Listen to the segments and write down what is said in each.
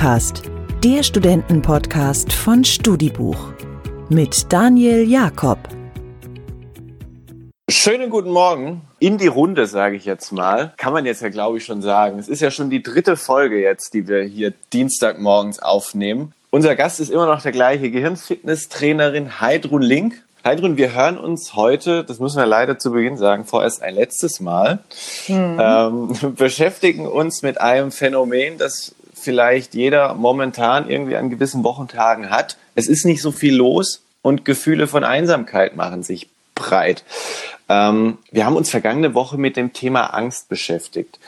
Studicast, der Studentenpodcast von Studibuch mit Daniel Jakob. Schönen guten Morgen in die Runde, sage ich jetzt mal. Kann man jetzt ja, glaube ich, schon sagen. Es ist ja schon die dritte Folge jetzt, die wir hier Dienstagmorgens aufnehmen. Unser Gast ist immer noch der gleiche Gehirnfitness-Trainerin Heidrun Link. Heidrun, wir hören uns heute, das müssen wir leider zu Beginn sagen, vorerst ein letztes Mal, mhm. ähm, beschäftigen uns mit einem Phänomen, das vielleicht jeder momentan irgendwie an gewissen Wochentagen hat. Es ist nicht so viel los und Gefühle von Einsamkeit machen sich breit. Ähm, wir haben uns vergangene Woche mit dem Thema Angst beschäftigt.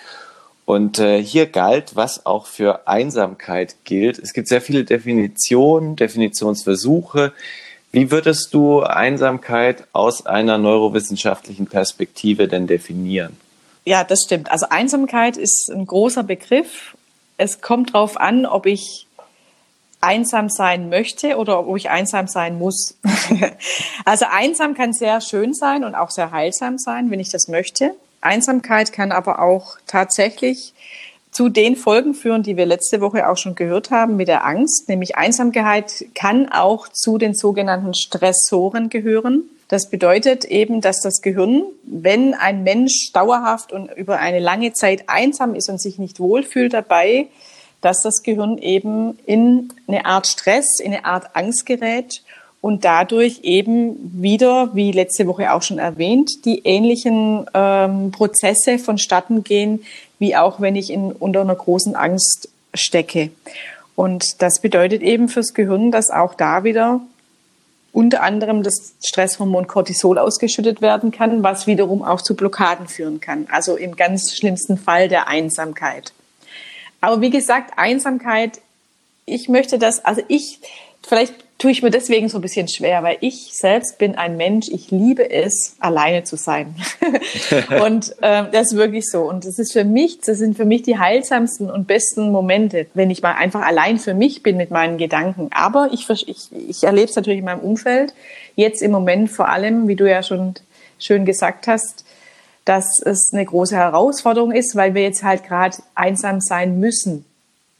Und äh, hier galt, was auch für Einsamkeit gilt. Es gibt sehr viele Definitionen, Definitionsversuche. Wie würdest du Einsamkeit aus einer neurowissenschaftlichen Perspektive denn definieren? Ja, das stimmt. Also Einsamkeit ist ein großer Begriff. Es kommt darauf an, ob ich einsam sein möchte oder ob ich einsam sein muss. also einsam kann sehr schön sein und auch sehr heilsam sein, wenn ich das möchte. Einsamkeit kann aber auch tatsächlich zu den Folgen führen, die wir letzte Woche auch schon gehört haben mit der Angst, nämlich Einsamkeit kann auch zu den sogenannten Stressoren gehören. Das bedeutet eben, dass das Gehirn, wenn ein Mensch dauerhaft und über eine lange Zeit einsam ist und sich nicht wohlfühlt dabei, dass das Gehirn eben in eine Art Stress, in eine Art Angst gerät und dadurch eben wieder, wie letzte Woche auch schon erwähnt, die ähnlichen ähm, Prozesse vonstatten gehen, wie auch wenn ich in, unter einer großen Angst stecke. Und das bedeutet eben fürs Gehirn, dass auch da wieder unter anderem das Stresshormon Cortisol ausgeschüttet werden kann, was wiederum auch zu Blockaden führen kann. Also im ganz schlimmsten Fall der Einsamkeit. Aber wie gesagt, Einsamkeit, ich möchte das, also ich, vielleicht tue ich mir deswegen so ein bisschen schwer, weil ich selbst bin ein Mensch, ich liebe es, alleine zu sein. und äh, das ist wirklich so. Und das ist für mich, das sind für mich die heilsamsten und besten Momente, wenn ich mal einfach allein für mich bin mit meinen Gedanken. Aber ich, ich, ich erlebe es natürlich in meinem Umfeld. Jetzt im Moment vor allem, wie du ja schon schön gesagt hast, dass es eine große Herausforderung ist, weil wir jetzt halt gerade einsam sein müssen.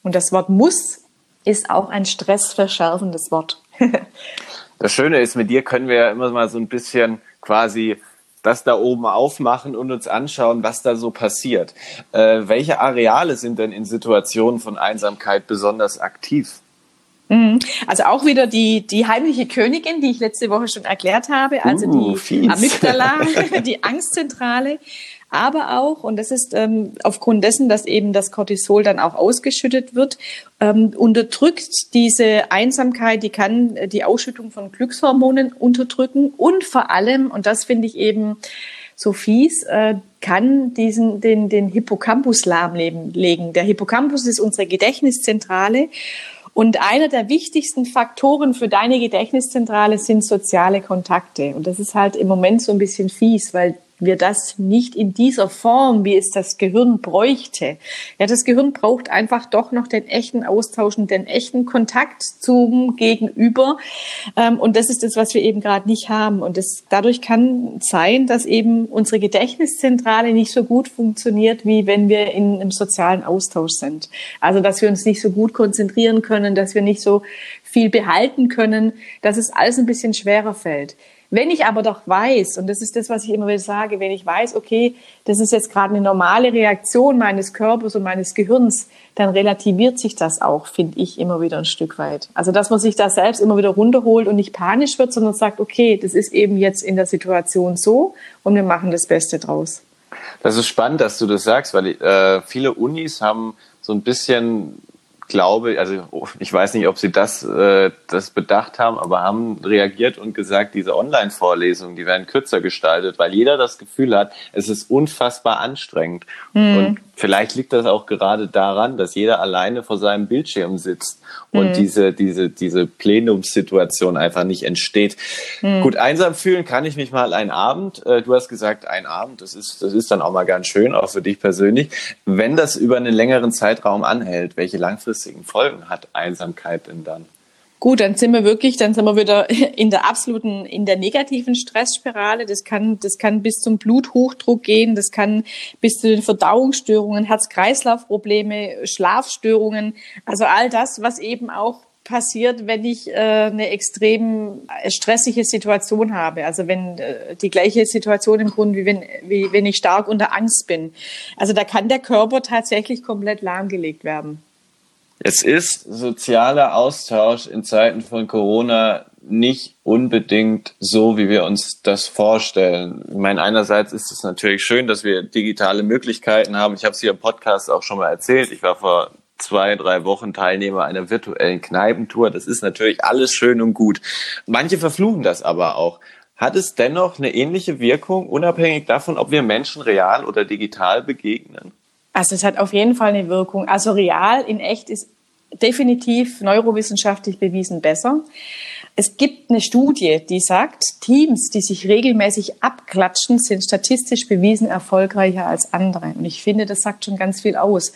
Und das Wort muss ist auch ein stressverschärfendes Wort. das Schöne ist, mit dir können wir ja immer mal so ein bisschen quasi das da oben aufmachen und uns anschauen, was da so passiert. Äh, welche Areale sind denn in Situationen von Einsamkeit besonders aktiv? Mhm. Also auch wieder die, die heimliche Königin, die ich letzte Woche schon erklärt habe, also uh, die fies. Amygdala, die Angstzentrale aber auch, und das ist ähm, aufgrund dessen, dass eben das Cortisol dann auch ausgeschüttet wird, ähm, unterdrückt diese Einsamkeit, die kann äh, die Ausschüttung von Glückshormonen unterdrücken und vor allem, und das finde ich eben so fies, äh, kann diesen, den, den Hippocampus lahmlegen. Der Hippocampus ist unsere Gedächtniszentrale und einer der wichtigsten Faktoren für deine Gedächtniszentrale sind soziale Kontakte. Und das ist halt im Moment so ein bisschen fies, weil wir das nicht in dieser Form, wie es das Gehirn bräuchte. Ja, das Gehirn braucht einfach doch noch den echten Austausch und den echten Kontakt zum Gegenüber. Ähm, und das ist das, was wir eben gerade nicht haben. Und das, dadurch kann sein, dass eben unsere Gedächtniszentrale nicht so gut funktioniert, wie wenn wir in einem sozialen Austausch sind. Also, dass wir uns nicht so gut konzentrieren können, dass wir nicht so viel behalten können, dass es alles ein bisschen schwerer fällt. Wenn ich aber doch weiß, und das ist das, was ich immer wieder sage, wenn ich weiß, okay, das ist jetzt gerade eine normale Reaktion meines Körpers und meines Gehirns, dann relativiert sich das auch, finde ich, immer wieder ein Stück weit. Also, dass man sich da selbst immer wieder runterholt und nicht panisch wird, sondern sagt, okay, das ist eben jetzt in der Situation so und wir machen das Beste draus. Das ist spannend, dass du das sagst, weil äh, viele Unis haben so ein bisschen glaube, also ich weiß nicht, ob sie das, äh, das bedacht haben, aber haben reagiert und gesagt, diese Online-Vorlesungen, die werden kürzer gestaltet, weil jeder das Gefühl hat, es ist unfassbar anstrengend. Mhm. Und vielleicht liegt das auch gerade daran, dass jeder alleine vor seinem Bildschirm sitzt und mhm. diese, diese, diese Plenumssituation einfach nicht entsteht. Mhm. Gut, einsam fühlen kann ich mich mal einen Abend. Äh, du hast gesagt, ein Abend, das ist, das ist dann auch mal ganz schön, auch für dich persönlich. Wenn das über einen längeren Zeitraum anhält, welche langfristigen Folgen hat Einsamkeit denn dann? Gut, dann sind wir wirklich, dann sind wir wieder in der absoluten, in der negativen Stressspirale. Das kann, das kann bis zum Bluthochdruck gehen, das kann bis zu den Verdauungsstörungen, Herz-Kreislauf-Probleme, Schlafstörungen. Also all das, was eben auch passiert, wenn ich äh, eine extrem stressige Situation habe. Also wenn äh, die gleiche Situation im Grunde wie wenn, wie wenn ich stark unter Angst bin. Also da kann der Körper tatsächlich komplett lahmgelegt werden. Es ist sozialer Austausch in Zeiten von Corona nicht unbedingt so, wie wir uns das vorstellen. Ich meine, einerseits ist es natürlich schön, dass wir digitale Möglichkeiten haben. Ich habe es hier im Podcast auch schon mal erzählt. Ich war vor zwei, drei Wochen Teilnehmer einer virtuellen Kneipentour. Das ist natürlich alles schön und gut. Manche verfluchen das aber auch. Hat es dennoch eine ähnliche Wirkung, unabhängig davon, ob wir Menschen real oder digital begegnen? Also es hat auf jeden Fall eine Wirkung. Also real in echt ist definitiv neurowissenschaftlich bewiesen besser. Es gibt eine Studie, die sagt, Teams, die sich regelmäßig abklatschen, sind statistisch bewiesen erfolgreicher als andere. Und ich finde, das sagt schon ganz viel aus.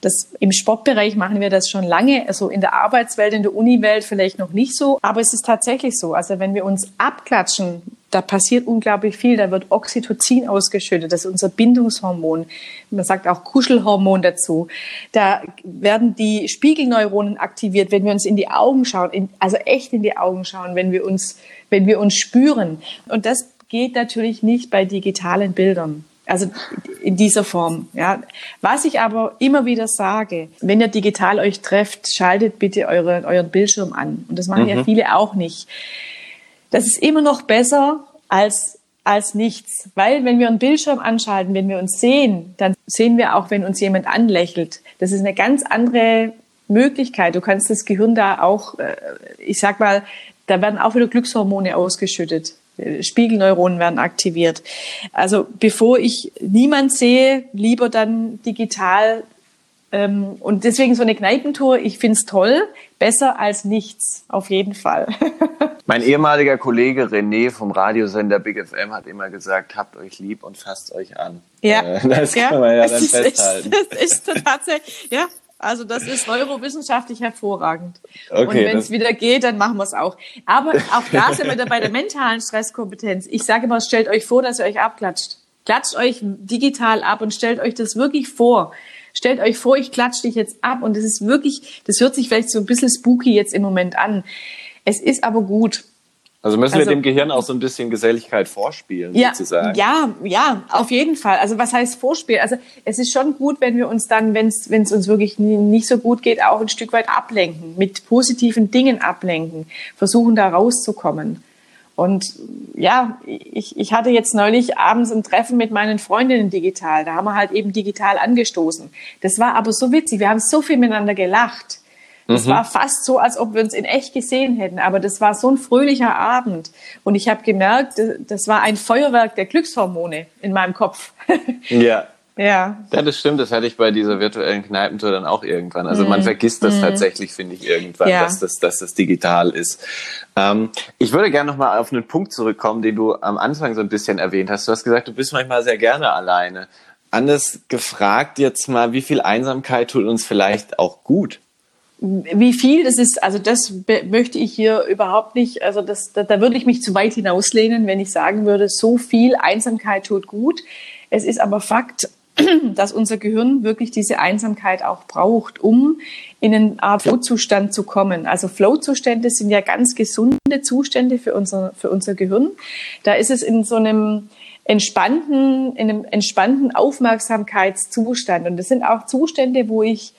Das, Im Sportbereich machen wir das schon lange, also in der Arbeitswelt, in der Uniwelt vielleicht noch nicht so, aber es ist tatsächlich so. Also wenn wir uns abklatschen, da passiert unglaublich viel. Da wird Oxytocin ausgeschüttet, das ist unser Bindungshormon. Man sagt auch Kuschelhormon dazu. Da werden die Spiegelneuronen aktiviert, wenn wir uns in die Augen schauen, also echt in die Augen schauen, wenn wir uns, wenn wir uns spüren. Und das geht natürlich nicht bei digitalen Bildern. Also in dieser Form. Ja. Was ich aber immer wieder sage, wenn ihr digital euch trefft, schaltet bitte eure, euren Bildschirm an. Und das machen mhm. ja viele auch nicht das ist immer noch besser als als nichts. Weil wenn wir einen Bildschirm anschalten, wenn wir uns sehen, dann sehen wir auch, wenn uns jemand anlächelt. Das ist eine ganz andere Möglichkeit. Du kannst das Gehirn da auch, äh, ich sag mal, da werden auch wieder Glückshormone ausgeschüttet. Spiegelneuronen werden aktiviert. Also bevor ich niemand sehe, lieber dann digital ähm, und deswegen so eine Kneipentour, ich find's toll, besser als nichts, auf jeden Fall. mein ehemaliger Kollege René vom Radiosender Big FM hat immer gesagt, habt euch lieb und fasst euch an. Ja, äh, das ja. kann man ja dann ist, festhalten. Das ist, das ist tatsächlich, ja, also das ist neurowissenschaftlich hervorragend. Okay, und wenn es wieder geht, dann machen wir es auch. Aber auch da sind wir wieder bei der mentalen Stresskompetenz. Ich sage immer, stellt euch vor, dass ihr euch abklatscht. Klatscht euch digital ab und stellt euch das wirklich vor. Stellt euch vor, ich klatsche dich jetzt ab und das ist wirklich, das hört sich vielleicht so ein bisschen spooky jetzt im Moment an. Es ist aber gut. Also müssen also, wir dem Gehirn auch so ein bisschen Geselligkeit vorspielen, ja, sozusagen. Ja, ja, auf jeden Fall. Also was heißt Vorspielen? Also es ist schon gut, wenn wir uns dann, wenn es uns wirklich nicht so gut geht, auch ein Stück weit ablenken, mit positiven Dingen ablenken, versuchen da rauszukommen. Und ja, ich, ich hatte jetzt neulich abends ein Treffen mit meinen Freundinnen digital. Da haben wir halt eben digital angestoßen. Das war aber so witzig. Wir haben so viel miteinander gelacht. Das mhm. war fast so, als ob wir uns in echt gesehen hätten. Aber das war so ein fröhlicher Abend. Und ich habe gemerkt, das war ein Feuerwerk der Glückshormone in meinem Kopf. Ja. Ja. Ja, das stimmt. Das hatte ich bei dieser virtuellen Kneipentour dann auch irgendwann. Also man mhm. vergisst das mhm. tatsächlich, finde ich, irgendwann, ja. dass, das, dass das digital ist. Ähm, ich würde gerne nochmal auf einen Punkt zurückkommen, den du am Anfang so ein bisschen erwähnt hast. Du hast gesagt, du bist manchmal sehr gerne alleine. Anders gefragt jetzt mal, wie viel Einsamkeit tut uns vielleicht auch gut? Wie viel das ist, also das möchte ich hier überhaupt nicht, also das, da, da würde ich mich zu weit hinauslehnen, wenn ich sagen würde, so viel Einsamkeit tut gut. Es ist aber Fakt, dass unser Gehirn wirklich diese Einsamkeit auch braucht, um in eine Art Flow-Zustand zu kommen. Also Flow-Zustände sind ja ganz gesunde Zustände für unser, für unser Gehirn. Da ist es in so einem entspannten, in einem entspannten Aufmerksamkeitszustand. Und das sind auch Zustände, wo ich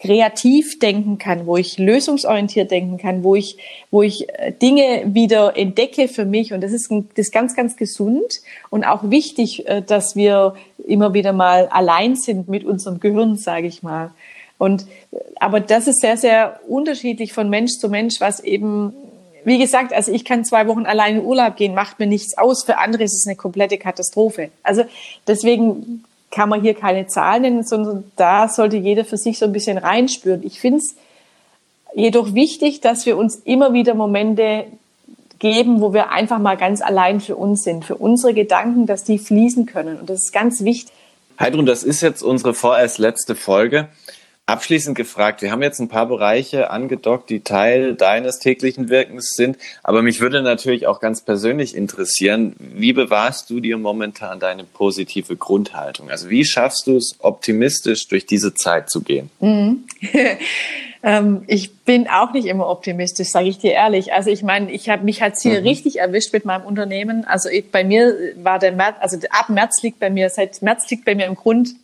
kreativ denken kann, wo ich lösungsorientiert denken kann, wo ich, wo ich äh, Dinge wieder entdecke für mich. Und das ist, das ist ganz, ganz gesund und auch wichtig, äh, dass wir immer wieder mal allein sind mit unserem Gehirn, sage ich mal. Und, äh, aber das ist sehr, sehr unterschiedlich von Mensch zu Mensch, was eben wie gesagt, also ich kann zwei Wochen allein in Urlaub gehen, macht mir nichts aus. Für andere ist es eine komplette Katastrophe. Also deswegen kann man hier keine Zahlen nennen, sondern da sollte jeder für sich so ein bisschen reinspüren. Ich finde es jedoch wichtig, dass wir uns immer wieder Momente geben, wo wir einfach mal ganz allein für uns sind, für unsere Gedanken, dass die fließen können. Und das ist ganz wichtig. Heidrun, das ist jetzt unsere vorerst letzte Folge. Abschließend gefragt, wir haben jetzt ein paar Bereiche angedockt, die Teil deines täglichen Wirkens sind, aber mich würde natürlich auch ganz persönlich interessieren, wie bewahrst du dir momentan deine positive Grundhaltung? Also wie schaffst du es, optimistisch durch diese Zeit zu gehen? Mhm. ähm, ich bin auch nicht immer optimistisch, sage ich dir ehrlich. Also ich meine, ich habe mich hat's hier mhm. richtig erwischt mit meinem Unternehmen. Also ich, bei mir war der März, also ab März liegt bei mir, seit März liegt bei mir im Grund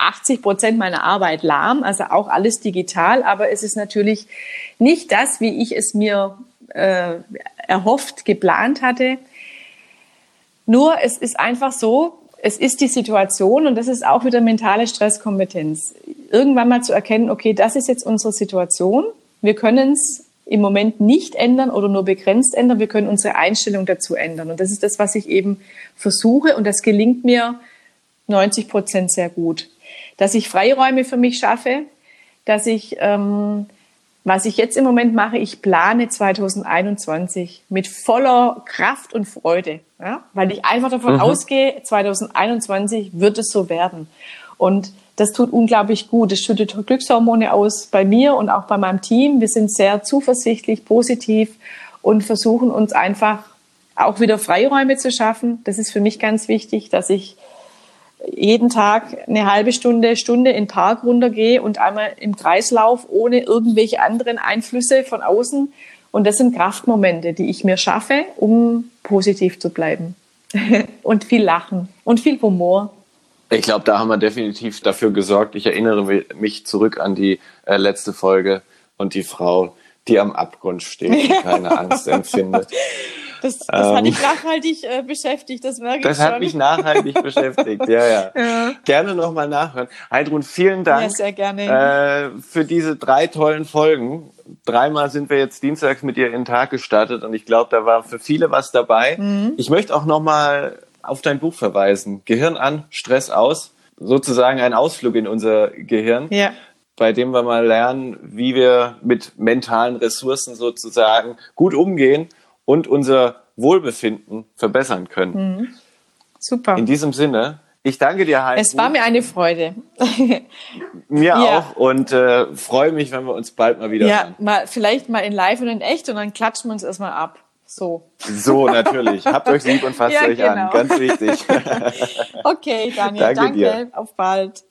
80 Prozent meiner Arbeit lahm, also auch alles digital, aber es ist natürlich nicht das, wie ich es mir äh, erhofft, geplant hatte. Nur es ist einfach so, es ist die Situation und das ist auch wieder mentale Stresskompetenz. Irgendwann mal zu erkennen, okay, das ist jetzt unsere Situation. Wir können es im Moment nicht ändern oder nur begrenzt ändern. Wir können unsere Einstellung dazu ändern. Und das ist das, was ich eben versuche und das gelingt mir 90 Prozent sehr gut dass ich Freiräume für mich schaffe, dass ich, ähm, was ich jetzt im Moment mache, ich plane 2021 mit voller Kraft und Freude, ja? weil ich einfach davon mhm. ausgehe, 2021 wird es so werden. Und das tut unglaublich gut. Es schüttet Glückshormone aus bei mir und auch bei meinem Team. Wir sind sehr zuversichtlich, positiv und versuchen uns einfach auch wieder Freiräume zu schaffen. Das ist für mich ganz wichtig, dass ich jeden Tag eine halbe Stunde, Stunde in den Park runtergehe und einmal im Kreislauf ohne irgendwelche anderen Einflüsse von außen. Und das sind Kraftmomente, die ich mir schaffe, um positiv zu bleiben. und viel Lachen und viel Humor. Ich glaube, da haben wir definitiv dafür gesorgt. Ich erinnere mich zurück an die äh, letzte Folge und die Frau, die am Abgrund steht und keine Angst empfindet. Das, das ähm, hat dich nachhaltig äh, beschäftigt, das merke das ich schon. Das hat mich nachhaltig beschäftigt, ja, ja. ja. Gerne nochmal nachhören. Heidrun, vielen Dank ja, sehr gerne. Äh, für diese drei tollen Folgen. Dreimal sind wir jetzt dienstags mit dir in den Tag gestartet und ich glaube, da war für viele was dabei. Mhm. Ich möchte auch nochmal auf dein Buch verweisen. Gehirn an, Stress aus. Sozusagen ein Ausflug in unser Gehirn. Ja bei dem wir mal lernen, wie wir mit mentalen Ressourcen sozusagen gut umgehen und unser Wohlbefinden verbessern können. Mhm. Super. In diesem Sinne, ich danke dir, Heidi. Es war mir eine Freude. mir ja. auch und äh, freue mich, wenn wir uns bald mal wieder Ja, hören. mal, vielleicht mal in live und in echt und dann klatschen wir uns erstmal ab. So. So, natürlich. Habt euch lieb und fasst ja, euch genau. an. Ganz wichtig. okay, Daniel, danke. danke. Auf bald.